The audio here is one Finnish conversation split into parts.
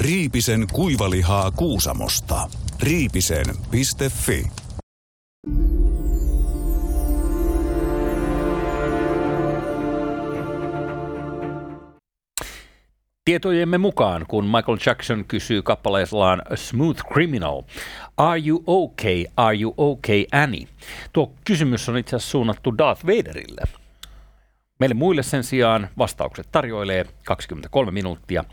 Riipisen kuivalihaa Kuusamosta. Riipisen.fi Tietojemme mukaan, kun Michael Jackson kysyy kappaleellaan Smooth Criminal, Are you okay, are you okay Annie? Tuo kysymys on itse asiassa suunnattu Darth Vaderille. Meille muille sen sijaan vastaukset tarjoilee 23 minuuttia.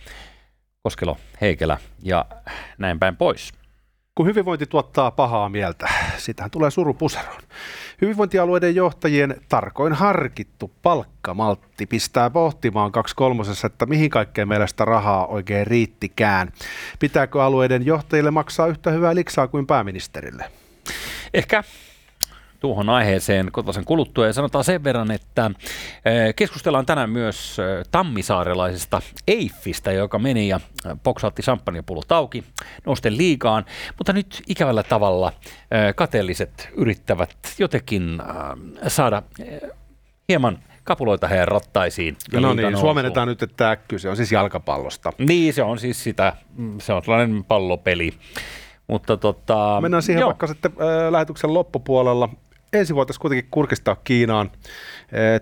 Koskelo, Heikelä ja näin päin pois. Kun hyvinvointi tuottaa pahaa mieltä, sitähän tulee surupuseroon. Hyvinvointialueiden johtajien tarkoin harkittu palkkamaltti pistää pohtimaan kaksi kolmosessa, että mihin kaikkeen meillä sitä rahaa oikein riittikään. Pitääkö alueiden johtajille maksaa yhtä hyvää liksaa kuin pääministerille? Ehkä tuohon aiheeseen kotoisen kuluttua ja sanotaan sen verran, että eh, keskustellaan tänään myös eh, tammisaarelaisesta Eiffistä, joka meni ja poksautti champagnepullot auki nousten liikaan, mutta nyt ikävällä tavalla eh, kateelliset yrittävät jotenkin saada hieman kapuloita heidän rattaisiin. no niin, suomennetaan nyt, että kyse on siis jalkapallosta. Niin, se on siis sitä, mm, se on sellainen pallopeli. Mutta tota, Mennään siihen joo. vaikka sitten äh, lähetyksen loppupuolella ensin voitaisiin kuitenkin kurkistaa Kiinaan.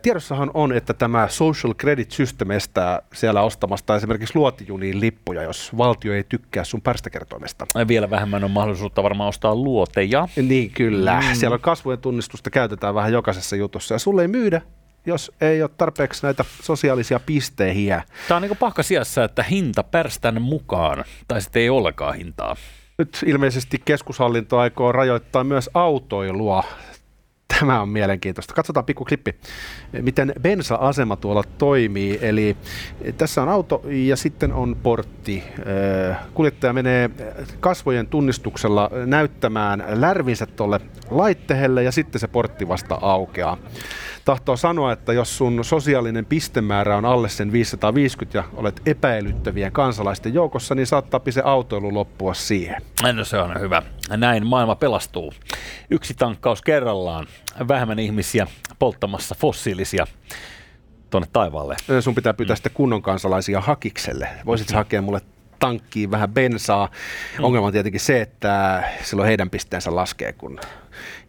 Tiedossahan on, että tämä Social Credit System estää siellä ostamasta esimerkiksi luotijuniin lippuja, jos valtio ei tykkää sun pärstäkertoimesta. Vielä vähemmän on mahdollisuutta varmaan ostaa luoteja. Niin kyllä. Mm. Siellä on kasvojen tunnistusta käytetään vähän jokaisessa jutussa ja sulle ei myydä jos ei ole tarpeeksi näitä sosiaalisia pisteihiä. Tämä on niin pahka sijassa, että hinta pärstän mukaan, tai sitten ei ollenkaan hintaa. Nyt ilmeisesti keskushallinto aikoo rajoittaa myös autoilua Tämä on mielenkiintoista. Katsotaan pikku klippi, miten bensa-asema tuolla toimii. Eli tässä on auto ja sitten on portti. Kuljettaja menee kasvojen tunnistuksella näyttämään lärvinsä tuolle laittehelle ja sitten se portti vasta aukeaa tahtoo sanoa, että jos sun sosiaalinen pistemäärä on alle sen 550 ja olet epäilyttävien kansalaisten joukossa, niin saattaa se autoilu loppua siihen. No se on hyvä. Näin maailma pelastuu. Yksi tankkaus kerrallaan. Vähemmän ihmisiä polttamassa fossiilisia tuonne taivaalle. Sun pitää pyytää mm. sitten kunnon kansalaisia hakikselle. Voisit mm. hakea mulle tankkiin vähän bensaa. Mm. Ongelma on tietenkin se, että silloin heidän pisteensä laskee, kun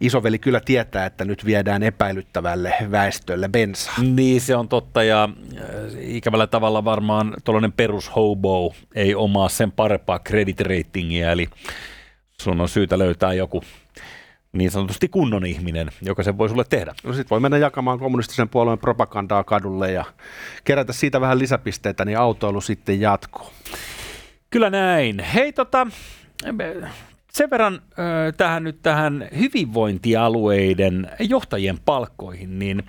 isoveli kyllä tietää, että nyt viedään epäilyttävälle väestölle bensaa. Niin, se on totta ja äh, ikävällä tavalla varmaan tuollainen perushobo ei omaa sen parempaa credit ratingia, eli sun on syytä löytää joku niin sanotusti kunnon ihminen, joka sen voi sulle tehdä. No sit voi mennä jakamaan kommunistisen puolueen propagandaa kadulle ja kerätä siitä vähän lisäpisteitä, niin autoilu sitten jatkuu. Kyllä näin. Hei tota, sen verran tähän nyt tähän hyvinvointialueiden johtajien palkkoihin, niin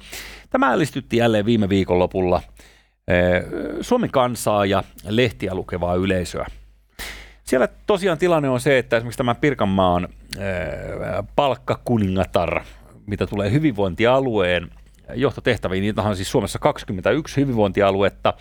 tämä ällistytti jälleen viime viikonlopulla Suomen kansaa ja lehtiä lukevaa yleisöä. Siellä tosiaan tilanne on se, että esimerkiksi tämä Pirkanmaan palkkakuningatar, mitä tulee hyvinvointialueen johtotehtäviin, niitä on siis Suomessa 21 hyvinvointialuetta,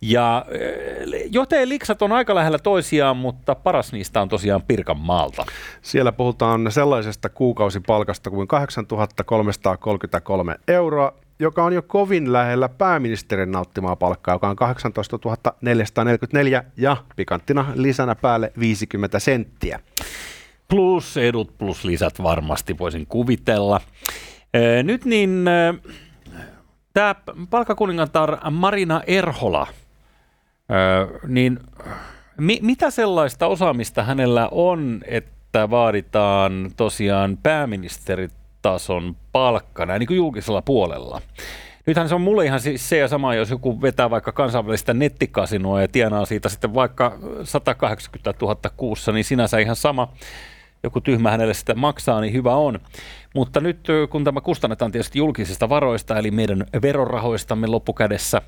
ja eh, johtajien liksat on aika lähellä toisiaan, mutta paras niistä on tosiaan Pirkanmaalta. Siellä puhutaan sellaisesta kuukausipalkasta kuin 8333 euroa, joka on jo kovin lähellä pääministerin nauttimaa palkkaa, joka on 18 444 ja pikanttina lisänä päälle 50 senttiä. Plus edut plus lisät varmasti voisin kuvitella. Eh, nyt niin eh, tämä palkkakuningatar Marina Erhola – Öö, niin mi- mitä sellaista osaamista hänellä on, että vaaditaan tosiaan pääministeritason palkkana, niin kuin julkisella puolella? Nythän se on mulle ihan siis se ja sama, jos joku vetää vaikka kansainvälistä nettikasinoa ja tienaa siitä sitten vaikka 180 000 kuussa, niin sinänsä ihan sama. Joku tyhmä hänelle sitä maksaa, niin hyvä on. Mutta nyt kun tämä kustannetaan tietysti julkisista varoista, eli meidän verorahoistamme loppukädessä,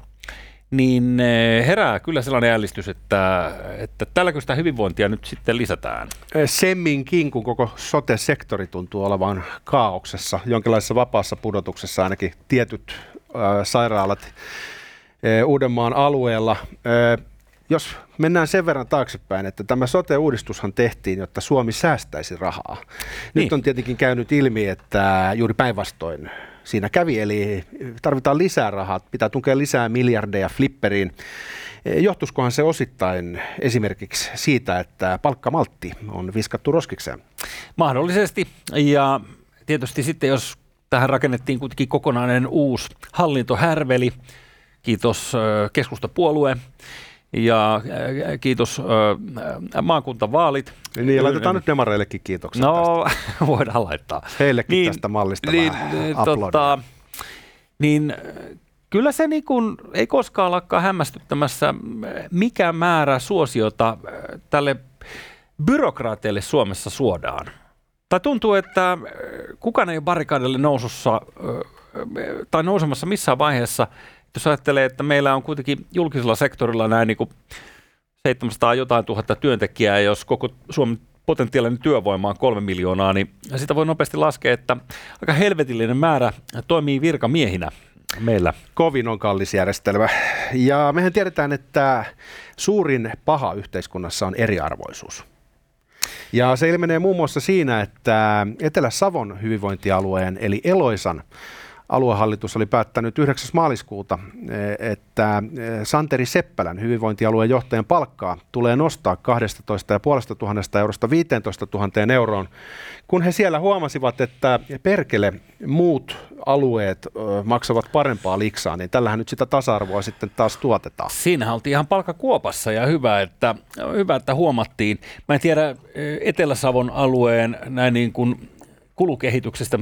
niin eh, herää kyllä sellainen ällistys, että, että tälläkö sitä hyvinvointia nyt sitten lisätään? Eh, semminkin, kun koko sote-sektori tuntuu olevan kaauksessa, jonkinlaisessa vapaassa pudotuksessa ainakin tietyt äh, sairaalat äh, Uudenmaan alueella. Äh, jos mennään sen verran taaksepäin, että tämä sote-uudistushan tehtiin, jotta Suomi säästäisi rahaa. Niin. Nyt on tietenkin käynyt ilmi, että juuri päinvastoin siinä kävi, eli tarvitaan lisää rahaa, pitää tunkea lisää miljardeja flipperiin. Johtuskohan se osittain esimerkiksi siitä, että palkkamaltti on viskattu roskikseen? Mahdollisesti, ja tietysti sitten jos tähän rakennettiin kuitenkin kokonainen uusi hallintohärveli, kiitos keskustapuolue, ja kiitos maakuntavaalit. Niin, ja laitetaan nyt demareillekin kiitoksia No, tästä. voidaan laittaa. Heillekin niin, tästä mallista niin, vähän tota, niin kyllä se niin kuin, ei koskaan lakkaa hämmästyttämässä, mikä määrä suosiota tälle byrokraateille Suomessa suodaan. Tai tuntuu, että kukaan ei ole barrikaadille nousussa tai nousemassa missään vaiheessa, jos ajattelee, että meillä on kuitenkin julkisella sektorilla näin niin kuin 700 jotain tuhatta työntekijää, jos koko Suomen potentiaalinen työvoima on kolme miljoonaa, niin sitä voi nopeasti laskea, että aika helvetillinen määrä toimii virkamiehinä meillä. Kovin on kallis järjestelmä. Ja mehän tiedetään, että suurin paha yhteiskunnassa on eriarvoisuus. Ja se ilmenee muun muassa siinä, että Etelä-Savon hyvinvointialueen eli Eloisan aluehallitus oli päättänyt 9. maaliskuuta, e, että e, Santeri Seppälän hyvinvointialueen johtajan palkkaa tulee nostaa 12,5 eurosta 15 000 euroon, kun he siellä huomasivat, että perkele muut alueet maksavat parempaa liksaa, niin tällähän nyt sitä tasa-arvoa sitten taas tuotetaan. Siinähän oltiin ihan palkkakuopassa ja hyvä, että, hyvä, että huomattiin. Mä en tiedä Etelä-Savon alueen näin niin kuin kulukehityksestä,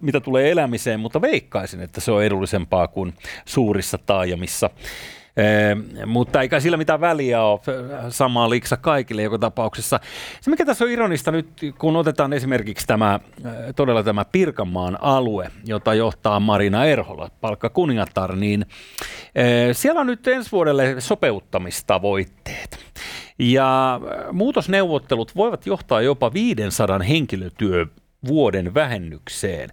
mitä tulee elämiseen, mutta veikkaisin, että se on edullisempaa kuin suurissa taajamissa. Ee, mutta eikä sillä mitään väliä ole, sama liksa kaikille joka tapauksessa. Se mikä tässä on ironista nyt, kun otetaan esimerkiksi tämä, todella tämä Pirkanmaan alue, jota johtaa Marina Erhola, palkka kuningatar, niin ee, siellä on nyt ensi vuodelle sopeuttamistavoitteet. Ja muutosneuvottelut voivat johtaa jopa 500 henkilötyö vuoden vähennykseen.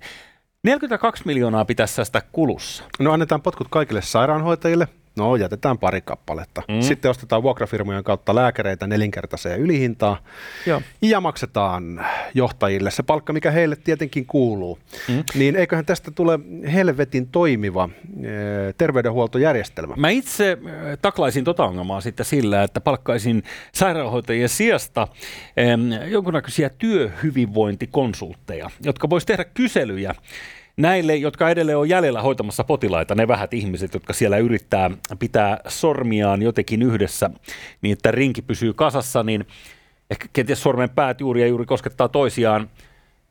42 miljoonaa pitäisi säästää kulussa. No annetaan potkut kaikille sairaanhoitajille, No, jätetään pari kappaletta. Mm. Sitten ostetaan vuokrafirmojen kautta lääkäreitä nelinkertaiseen ylihintaa Joo. ja maksetaan johtajille se palkka, mikä heille tietenkin kuuluu. Mm. Niin eiköhän tästä tule helvetin toimiva e, terveydenhuoltojärjestelmä. Mä itse e, taklaisin tota ongelmaa sitten sillä, että palkkaisin sairaanhoitajien sijasta e, jonkunnäköisiä työhyvinvointikonsultteja, jotka vois tehdä kyselyjä näille, jotka edelleen on jäljellä hoitamassa potilaita, ne vähät ihmiset, jotka siellä yrittää pitää sormiaan jotenkin yhdessä niin, että rinki pysyy kasassa, niin ehkä kenties sormen päät juuri ja juuri koskettaa toisiaan,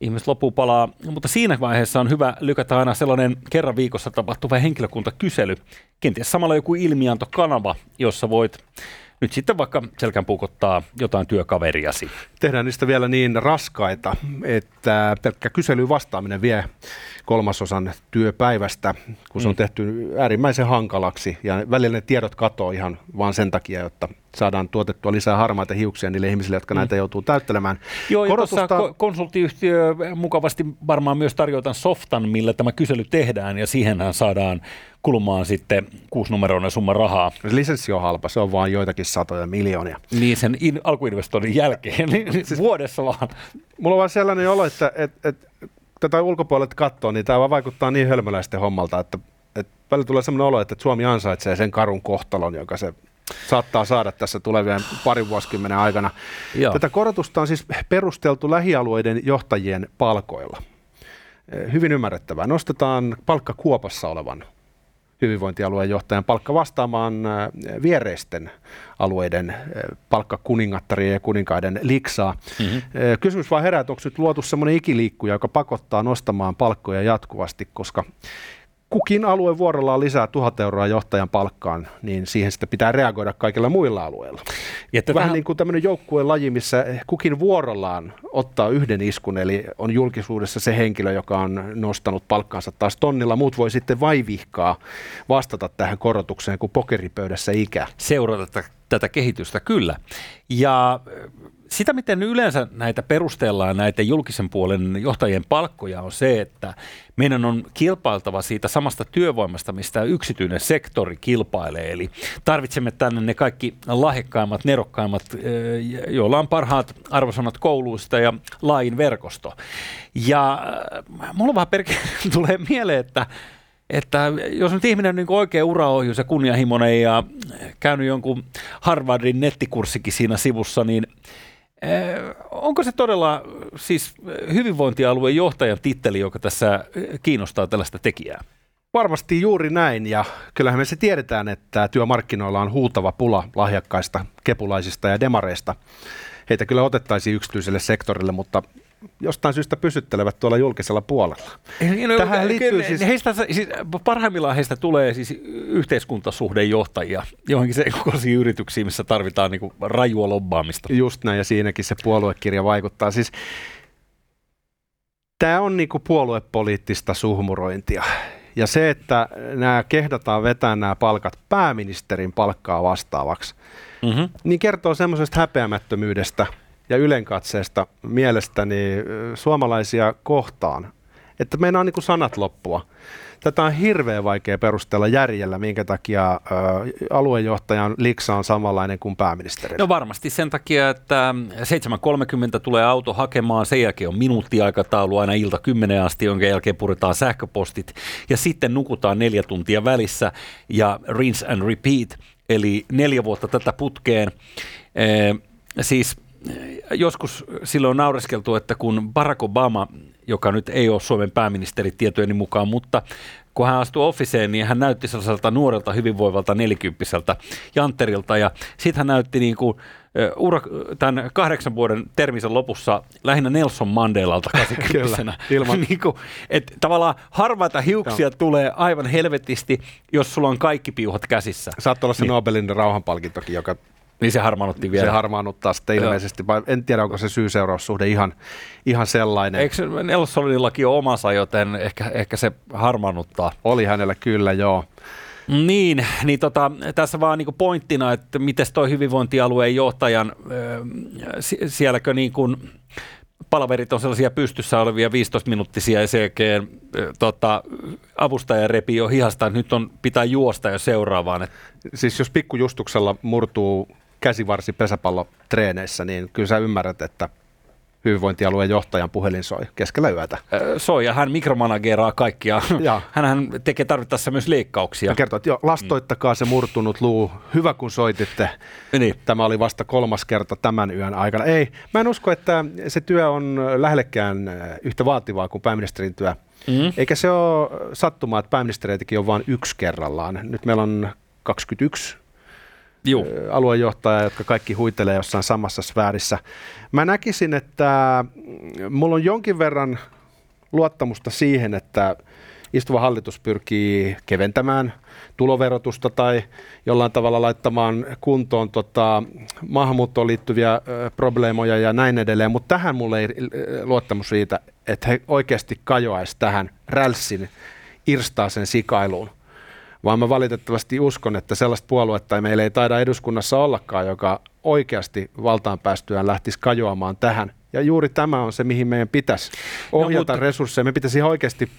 ihmiset loppuun palaa. Mutta siinä vaiheessa on hyvä lykätä aina sellainen kerran viikossa tapahtuva henkilökuntakysely, kenties samalla joku ilmiantokanava, jossa voit nyt sitten vaikka selkän puukottaa jotain työkaveriasi. Tehdään niistä vielä niin raskaita, että pelkkä kysely vastaaminen vie kolmasosan työpäivästä, kun se on mm. tehty äärimmäisen hankalaksi ja välillä ne tiedot katoo ihan vaan sen takia, jotta saadaan tuotettua lisää harmaita hiuksia niille ihmisille, jotka mm. näitä joutuu täyttelemään. Joo, Korotusta... ja konsulttiyhtiö mukavasti varmaan myös tarjotaan softan, millä tämä kysely tehdään, ja siihenhän saadaan kulumaan sitten kuusinumeroinen summa rahaa. Lisenssi on halpa, se on vain joitakin satoja miljoonia. Niin sen in, alkuinvestoinnin jälkeen, niin siis, vuodessa vaan. Mulla on vaan sellainen olo, että, että, että tätä ulkopuolelta katsoo, niin tämä vaan vaikuttaa niin hölmöläisten hommalta, että, että välillä tulee sellainen olo, että Suomi ansaitsee sen karun kohtalon, joka se saattaa saada tässä tulevien parin vuosikymmenen aikana. Joo. Tätä korotusta on siis perusteltu lähialueiden johtajien palkoilla. Hyvin ymmärrettävää. Nostetaan palkka kuopassa olevan hyvinvointialueen johtajan palkka vastaamaan viereisten alueiden palkkakuningattarien ja kuninkaiden liksaa. Mm-hmm. Kysymys vaan herää, että onko nyt luotu semmoinen ikiliikkuja, joka pakottaa nostamaan palkkoja jatkuvasti, koska kukin alue vuorollaan lisää tuhat euroa johtajan palkkaan, niin siihen sitten pitää reagoida kaikilla muilla alueilla. Ja Vähän tähän... niin kuin tämmöinen joukkueen laji, missä kukin vuorollaan ottaa yhden iskun, eli on julkisuudessa se henkilö, joka on nostanut palkkaansa taas tonnilla. Muut voi sitten vaivihkaa vastata tähän korotukseen kuin pokeripöydässä ikä. Seurata tätä kehitystä, kyllä. Ja sitä, miten yleensä näitä perustellaan, näitä julkisen puolen johtajien palkkoja, on se, että meidän on kilpailtava siitä samasta työvoimasta, mistä yksityinen sektori kilpailee. Eli tarvitsemme tänne ne kaikki lahjakkaimmat, nerokkaimmat, joilla on parhaat arvosanat kouluista ja lain verkosto. Ja mulla vaan perke tulee mieleen, että että jos nyt ihminen on niin oikein uraohjus ja kunnianhimoinen ja käynyt jonkun Harvardin nettikurssikin siinä sivussa, niin onko se todella siis hyvinvointialueen johtajan titteli, joka tässä kiinnostaa tällaista tekijää? Varmasti juuri näin, ja kyllähän me se tiedetään, että työmarkkinoilla on huutava pula lahjakkaista kepulaisista ja demareista. Heitä kyllä otettaisiin yksityiselle sektorille, mutta jostain syystä pysyttelevät tuolla julkisella puolella. No, Tähän liittyy siis... Heistä, siis... Parhaimmillaan heistä tulee siis yhteiskuntasuhdejohtajia johonkin kokoisiin yrityksiin, missä tarvitaan niin kuin rajua lobbaamista. Just näin, ja siinäkin se puoluekirja vaikuttaa. Siis Tämä on niin kuin puoluepoliittista suhmurointia. Ja se, että nämä kehdataan vetää nämä palkat pääministerin palkkaa vastaavaksi, mm-hmm. niin kertoo semmoisesta häpeämättömyydestä – ja ylenkatseesta mielestäni suomalaisia kohtaan, että meidän on niin kuin sanat loppua. Tätä on hirveän vaikea perustella järjellä, minkä takia ä, aluejohtajan liksa on samanlainen kuin pääministeri. No varmasti sen takia, että 7.30 tulee auto hakemaan, sen jälkeen on minuuttiaikataulu aina ilta 10 asti, jonka jälkeen puretaan sähköpostit ja sitten nukutaan neljä tuntia välissä ja rinse and repeat, eli neljä vuotta tätä putkeen. E, siis joskus silloin on naureskeltu, että kun Barack Obama, joka nyt ei ole Suomen pääministeri tietojeni mukaan, mutta kun hän astui officeen, niin hän näytti sellaiselta nuorelta, hyvinvoivalta nelikymppiseltä jantterilta. Ja sitten hän näytti niin kuin, ura, tämän kahdeksan vuoden termisen lopussa lähinnä Nelson Mandelalta 80 niin kuin, että tavallaan harvaita hiuksia Joo. tulee aivan helvetisti, jos sulla on kaikki piuhat käsissä. Saattaa olla se niin. Nobelin rauhanpalkintokin, joka niin se harmaannutti vielä. Se harmaannuttaa sitten ilmeisesti. En tiedä, onko se syy-seuraussuhde ihan, ihan sellainen. Eikö Nelsonillakin ole omansa, joten ehkä, ehkä se harmaannuttaa. Oli hänellä kyllä, joo. Niin, niin tota, tässä vaan niin pointtina, että miten toi hyvinvointialueen johtajan, sielläkö niin kuin, palaverit on sellaisia pystyssä olevia 15-minuuttisia ja sen jälkeen tota, avustaja repii jo hihasta, että nyt on, pitää juosta jo seuraavaan. Et... Siis jos pikkujustuksella murtuu käsivarsi pesäpallotreeneissä, niin kyllä sä ymmärrät, että hyvinvointialueen johtajan puhelin soi keskellä yötä. Soi ja hän mikromanageraa kaikkia. Hän tekee tarvittaessa myös leikkauksia. Hän kertoo, että jo, lastoittakaa se murtunut luu. Hyvä kun soititte. Niin. Tämä oli vasta kolmas kerta tämän yön aikana. Ei, mä en usko, että se työ on lähellekään yhtä vaativaa kuin pääministerin työ. Mm. Eikä se ole sattumaa, että pääministeriätikin on vain yksi kerrallaan. Nyt meillä on 21 Juu. aluejohtajaa, jotka kaikki huitelee jossain samassa sfäärissä. Mä näkisin, että mulla on jonkin verran luottamusta siihen, että istuva hallitus pyrkii keventämään tuloverotusta tai jollain tavalla laittamaan kuntoon tota, maahanmuuttoon liittyviä probleemoja ja näin edelleen, mutta tähän mulle ei luottamus siitä, että he oikeasti kajoaisi tähän rälssin irstaaseen sikailuun vaan mä valitettavasti uskon, että sellaista puoluetta meillä ei taida eduskunnassa ollakaan, joka oikeasti valtaan päästyään lähtisi kajoamaan tähän. Ja juuri tämä on se, mihin meidän pitäisi no, ohjata no, mutta... resursseja. Me pitäisi oikeasti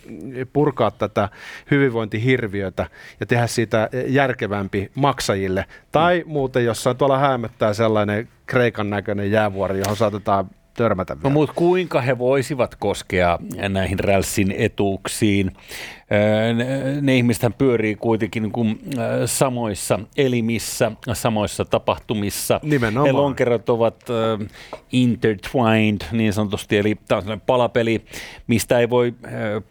purkaa tätä hyvinvointihirviötä ja tehdä siitä järkevämpi maksajille. Tai mm. muuten jossain tuolla häämöttää sellainen Kreikan näköinen jäävuori, johon saatetaan törmätä no, vielä. No, mutta kuinka he voisivat koskea näihin rälssin etuuksiin? Ne ihmiset pyörii kuitenkin niin kuin samoissa elimissä, samoissa tapahtumissa. Nimenomaan. Ne lonkerot ovat intertwined niin sanotusti, eli tämä on sellainen palapeli, mistä ei voi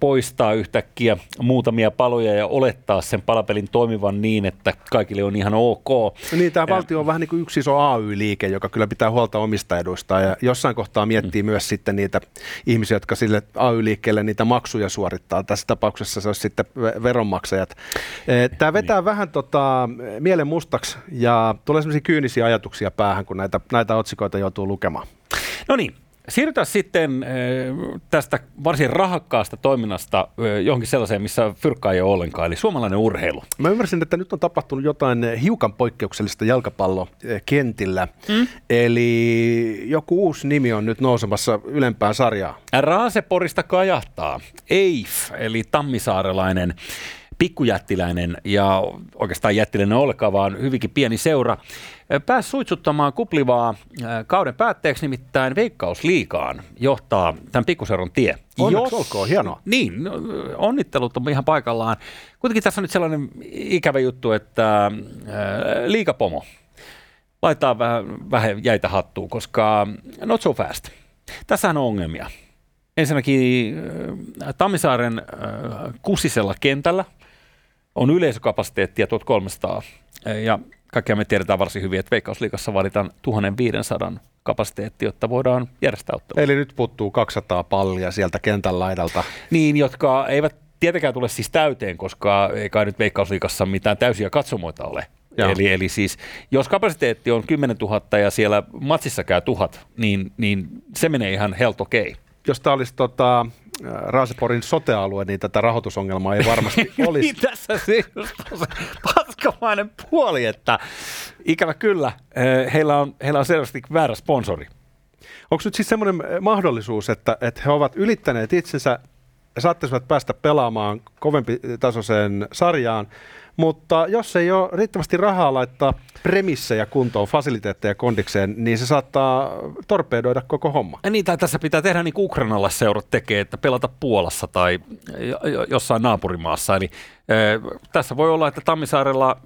poistaa yhtäkkiä muutamia paloja ja olettaa sen palapelin toimivan niin, että kaikille on ihan ok. No niin, tämä valtio on vähän niin kuin yksi iso AY-liike, joka kyllä pitää huolta omista eduista ja jossain kohtaa miettii mm. myös sitten niitä ihmisiä, jotka sille AY-liikkeelle niitä maksuja suorittaa. Tässä tapauksessa se olisi sitten veronmaksajat. Eh, Tämä vetää niin. vähän tota, mielen mustaksi ja tulee sellaisia kyynisiä ajatuksia päähän, kun näitä, näitä otsikoita joutuu lukemaan. No niin, Siirrytään sitten äh, tästä varsin rahakkaasta toiminnasta äh, johonkin sellaiseen, missä fyrkkaa ei ole ollenkaan, eli suomalainen urheilu. Mä ymmärsin, että nyt on tapahtunut jotain hiukan poikkeuksellista jalkapallokentillä, mm. eli joku uusi nimi on nyt nousemassa ylempään sarjaa. Raaseporista kajahtaa EIF, eli tammisaarelainen pikkujättiläinen ja oikeastaan jättiläinen olkaa, vaan hyvinkin pieni seura, pääsi suitsuttamaan kuplivaa kauden päätteeksi, nimittäin Veikkausliikaan johtaa tämän pikkuseuran tie. Onneksi Jos, olkoon, hienoa. Niin, no, onnittelut on ihan paikallaan. Kuitenkin tässä on nyt sellainen ikävä juttu, että liikapomo laittaa vähän, vähän jäitä hattuun, koska not so fast. Tässähän on ongelmia. Ensinnäkin Tammisaaren kusisella kentällä on yleisökapasiteettia 1300 ja kaikkia me tiedetään varsin hyvin, että Veikkausliikassa vaaditaan 1500 kapasiteetti, jotta voidaan järjestää ottelu. Eli nyt puuttuu 200 pallia sieltä kentän laidalta. Niin, jotka eivät tietenkään tule siis täyteen, koska ei kai nyt Veikkausliikassa mitään täysiä katsomoita ole. Eli, eli siis, jos kapasiteetti on 10 000 ja siellä matsissa käy tuhat, niin, niin se menee ihan heltokei. Jos tämä olisi tota, Raaseporin sotealue, niin tätä rahoitusongelmaa ei varmasti olisi. niin tässä se just on se paskamainen puoli, että ikävä kyllä, eh, heillä on, heillä on selvästi väärä sponsori. Onko nyt siis semmoinen eh, mahdollisuus, että, että he ovat ylittäneet itsensä ja saattaisivat päästä pelaamaan kovempi tasoiseen sarjaan, mutta jos ei ole riittävästi rahaa laittaa premissejä kuntoon, fasiliteetteja kondikseen, niin se saattaa torpedoida koko homma. Ja niin, tai tässä pitää tehdä niin kuin seurat tekee, että pelata Puolassa tai jossain naapurimaassa. Eli äh, tässä voi olla, että Tammisaarella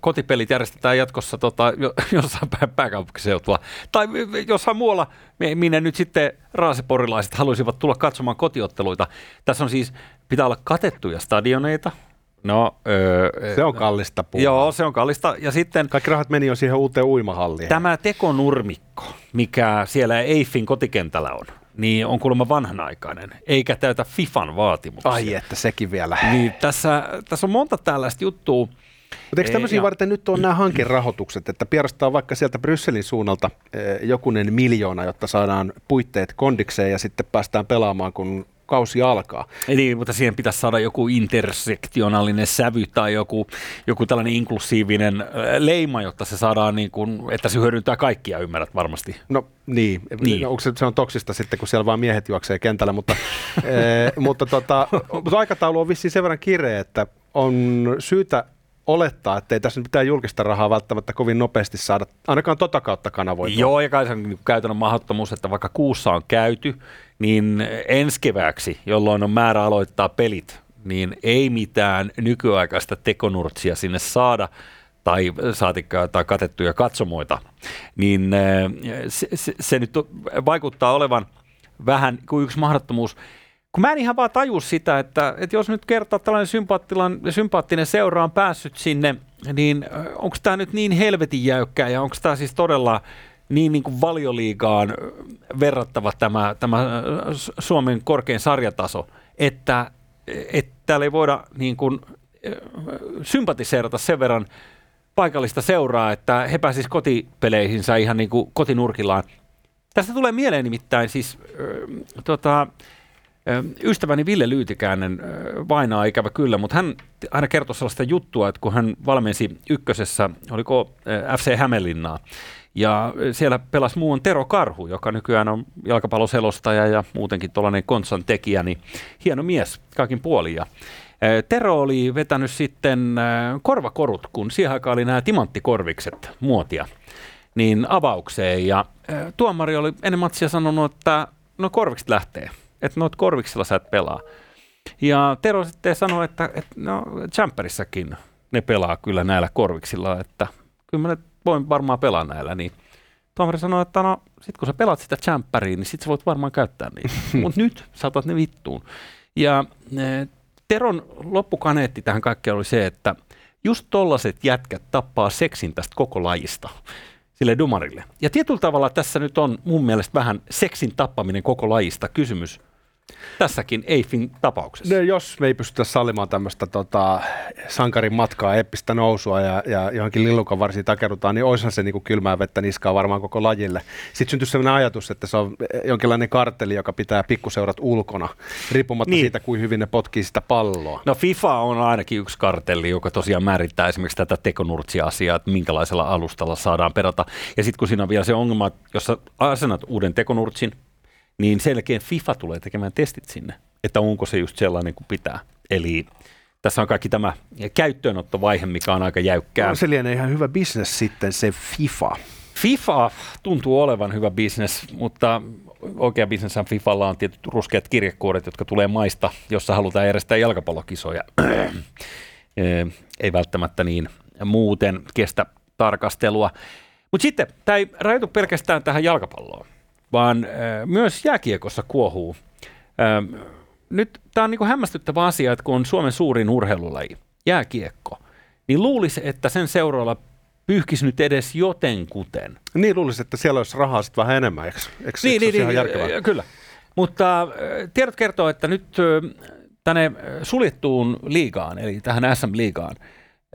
kotipelit järjestetään jatkossa tota, jossain päin pääkaupunkiseutua. Tai jossain muualla, minne nyt sitten raaseporilaiset haluaisivat tulla katsomaan kotiotteluita. Tässä on siis, pitää olla katettuja stadioneita, No, öö, se on kallista puhua. Joo, se on kallista. Ja sitten, Kaikki rahat meni jo siihen uuteen uimahalliin. Tämä tekonurmikko, mikä siellä Eiffin kotikentällä on, niin on kuulemma vanhanaikainen, eikä täytä FIFAn vaatimuksia. Ai että sekin vielä. Niin, tässä, tässä on monta tällaista juttua. Mutta eikö tämmöisiä ja... varten nyt on nämä hankerahoitukset, että pierastaa vaikka sieltä Brysselin suunnalta jokunen miljoona, jotta saadaan puitteet kondikseen ja sitten päästään pelaamaan, kun kausi alkaa. Eli, mutta siihen pitäisi saada joku intersektionaalinen sävy tai joku, joku tällainen inklusiivinen leima, jotta se saadaan, niin kuin, että se hyödyntää kaikkia, ymmärrät varmasti. No niin, niin. No, onko se, se on toksista sitten, kun siellä vaan miehet juoksee kentällä, mutta, ee, mutta, tota, mutta aikataulu on vissiin sen verran kireä, että on syytä olettaa, että ei tässä nyt mitään julkista rahaa välttämättä kovin nopeasti saada, ainakaan tota kautta kanavoitua. Joo, ja kai se on niin käytännön mahdottomuus, että vaikka kuussa on käyty, niin ensi kevääksi, jolloin on määrä aloittaa pelit, niin ei mitään nykyaikaista tekonurtsia sinne saada tai saatikka tai katettuja katsomoita, niin eh, se, se, se nyt vaikuttaa olevan vähän kuin yksi mahdottomuus. Kun mä en ihan vaan taju sitä, että, että jos nyt kertaa tällainen sympaattinen seura on päässyt sinne, niin onko tämä nyt niin helvetin jäykkää ja onko tämä siis todella niin, niin kuin valioliigaan verrattava tämä, tämä Suomen korkein sarjataso, että, että täällä ei voida niin kuin, sympatiseerata sen verran paikallista seuraa, että he pääsisivät kotipeleihinsä ihan niin kuin kotinurkillaan. Tästä tulee mieleen nimittäin siis äh, tota, Ystäväni Ville Lyytikäinen vainaa ikävä kyllä, mutta hän aina kertoi sellaista juttua, että kun hän valmensi ykkösessä, oliko FC Hämeenlinnaa, ja siellä pelasi muun Tero Karhu, joka nykyään on jalkapalloselostaja ja muutenkin tuollainen konsan tekijä, niin hieno mies kaikin puolin. Tero oli vetänyt sitten korvakorut, kun siihen aikaan oli nämä timanttikorvikset muotia, niin avaukseen. Ja tuomari oli ennen matsia sanonut, että no korvikset lähtee, että noit korviksilla sä et pelaa. Ja Tero sitten sanoi, että, että no Champerissakin ne pelaa kyllä näillä korviksilla, että kyllä mä voin varmaan pelaa näillä, niin tuomari sanoi, että no sit kun sä pelaat sitä champperiin, niin sit sä voit varmaan käyttää niitä. Mutta nyt saatat ne vittuun. Ja e, Teron loppukaneetti tähän kaikkeen oli se, että just tollaset jätkät tappaa seksin tästä koko lajista sille dumarille. Ja tietyllä tavalla tässä nyt on mun mielestä vähän seksin tappaminen koko lajista kysymys Tässäkin Eiffin tapauksessa. No, jos me ei pystytä sallimaan tämmöistä tota, sankarin matkaa, eppistä nousua ja, ja johonkin lillukan varsiin takerutaan, niin olisihan se niin kuin kylmää vettä niskaa varmaan koko lajille. Sitten syntyy sellainen ajatus, että se on jonkinlainen karteli, joka pitää pikkuseurat ulkona, riippumatta niin. siitä, kuin hyvin ne potkii sitä palloa. No FIFA on ainakin yksi kartelli, joka tosiaan määrittää esimerkiksi tätä tekonurtsia-asiaa, että minkälaisella alustalla saadaan perata. Ja sitten kun siinä on vielä se ongelma, että jos asennat uuden tekonurtsin, niin selkeän FIFA tulee tekemään testit sinne, että onko se just sellainen kuin pitää. Eli tässä on kaikki tämä käyttöönottovaihe, mikä on aika jäykkää. No, se lienee ihan hyvä bisnes sitten, se FIFA. FIFA tuntuu olevan hyvä bisnes, mutta oikea bisnes FIFalla on tietyt ruskeat kirjekuoret, jotka tulee maista, jossa halutaan järjestää jalkapallokisoja. ei välttämättä niin muuten kestä tarkastelua. Mutta sitten tämä ei rajoitu pelkästään tähän jalkapalloon vaan äh, myös jääkiekossa kuohuu. Äh, nyt tämä on niinku hämmästyttävä asia, että kun on Suomen suurin urheilulaji, jääkiekko, niin luulisi, että sen seuraalla pyyhkisi nyt edes jotenkuten. Niin luulisi, että siellä olisi rahaa sitten vähän enemmän, eikö, eikö niin, niin, ihan niin, järkevää? Kyllä. Mutta äh, tiedot kertoo, että nyt äh, tänne suljettuun liigaan, eli tähän SM-liigaan,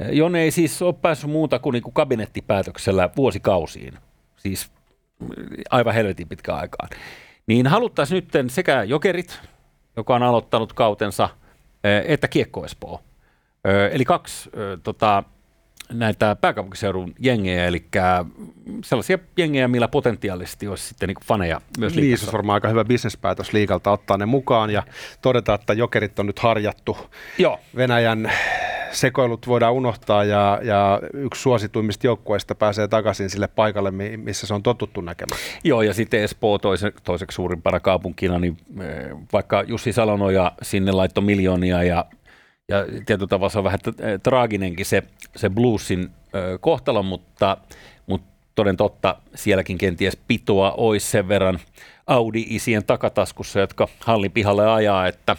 äh, jonne ei siis ole päässyt muuta kuin, niin kuin kabinettipäätöksellä vuosikausiin, siis aivan helvetin pitkään aikaan. Niin haluttaisiin nyt sekä Jokerit, joka on aloittanut kautensa, että Kiekko Espoo. Eli kaksi tota, näitä pääkaupunkiseudun jengejä, eli sellaisia jengejä, millä potentiaalisesti olisi sitten niin faneja myös liikassa. Niin, se on varmaan aika hyvä bisnespäätös liikalta ottaa ne mukaan ja todeta, että jokerit on nyt harjattu Joo. Venäjän sekoilut voidaan unohtaa ja, ja yksi suosituimmista joukkueista pääsee takaisin sille paikalle, missä se on totuttu näkemään. Joo, ja sitten Espoo toise, toiseksi suurimpana kaupunkina, niin eh, vaikka Jussi Salonoja sinne laittoi miljoonia ja, ja tietyllä tavalla se on vähän eh, traaginenkin se, se bluesin eh, kohtalo, mutta, mutta toden totta sielläkin kenties pitoa olisi sen verran Audi-isien takataskussa, jotka hallin pihalle ajaa, että,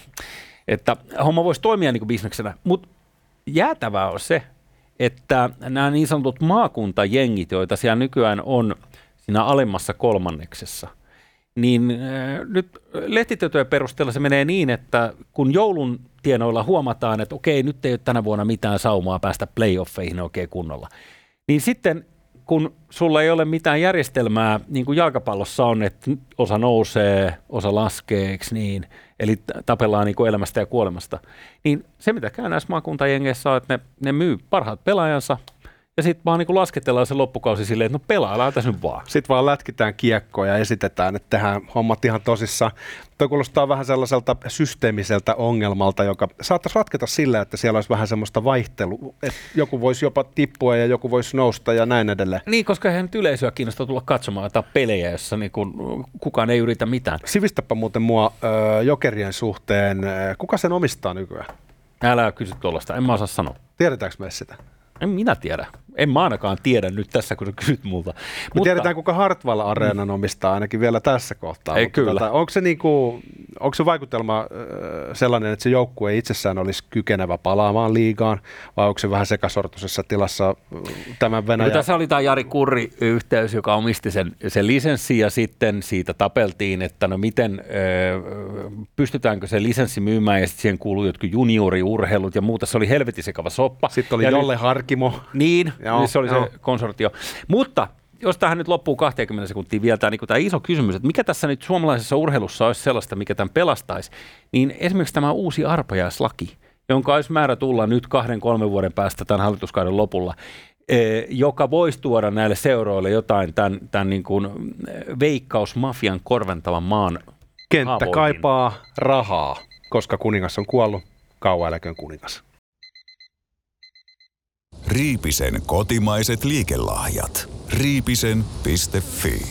että homma voisi toimia niin kuin bisneksenä. Mutta jäätävää on se, että nämä niin sanotut maakuntajengit, joita siellä nykyään on siinä alemmassa kolmanneksessa, niin äh, nyt lehtitietojen perusteella se menee niin, että kun joulun tienoilla huomataan, että okei, nyt ei ole tänä vuonna mitään saumaa päästä playoffeihin oikein kunnolla, niin sitten kun sulla ei ole mitään järjestelmää, niin kuin jalkapallossa on, että osa nousee, osa laskee, niin, eli tapellaan niin kuin elämästä ja kuolemasta, niin se mitä käy näissä maakuntajengeissä on, että ne, ne myy parhaat pelaajansa ja sitten vaan niin lasketellaan se loppukausi silleen, että no pelaillaan tässä nyt vaan. Sitten vaan lätkitään kiekkoa ja esitetään, että tehdään hommat ihan tosissaan. Tuo kuulostaa vähän sellaiselta systeemiseltä ongelmalta, joka saattaisi ratketa sillä, että siellä olisi vähän semmoista vaihtelua, että joku voisi jopa tippua ja joku voisi nousta ja näin edelleen. Niin, koska eihän nyt yleisöä kiinnostaa tulla katsomaan jotain pelejä, jossa niin kun kukaan ei yritä mitään. Sivistäpä muuten mua ö, jokerien suhteen. Kuka sen omistaa nykyään? Älä kysy tuollaista, en mä osaa sanoa. Tiedetäänkö me sitä? En minä tiedä. En mä ainakaan tiedä nyt tässä, kun sä kysyt multa. Me Mutta, tiedetään, kuka Hartwall Areenan mm. omistaa ainakin vielä tässä kohtaa. Ei kyllä. Tota, onko, se niinku, onko se vaikutelma sellainen, että se joukkue itsessään olisi kykenevä palaamaan liigaan, vai onko se vähän sekasortoisessa tilassa tämän Venäjän? No, tässä oli tämä Jari Kurri-yhteys, joka omisti sen, sen lisenssin, ja sitten siitä tapeltiin, että no miten, pystytäänkö se lisenssi myymään, ja sitten siihen kuuluu jotkut junioriurheilut ja muuta. Se oli helvetin sekava soppa. Sitten oli ja Jolle nyt, Harkimo. Niin, Joo, niin se oli joo. se konsortio. Mutta jos tähän nyt loppuu 20 sekuntia vielä tämä, niin tämä iso kysymys, että mikä tässä nyt suomalaisessa urheilussa olisi sellaista, mikä tämän pelastaisi, niin esimerkiksi tämä uusi arpajaislaki, jonka olisi määrä tulla nyt kahden, kolmen vuoden päästä tämän hallituskauden lopulla, e, joka voisi tuoda näille seuroille jotain tämän, tämän niin kuin veikkausmafian korventavan maan Kenttä avoihin. kaipaa rahaa, koska kuningas on kuollut, kauan eläköön kuningas. Riipisen kotimaiset liikelahjat. Riipisen.fi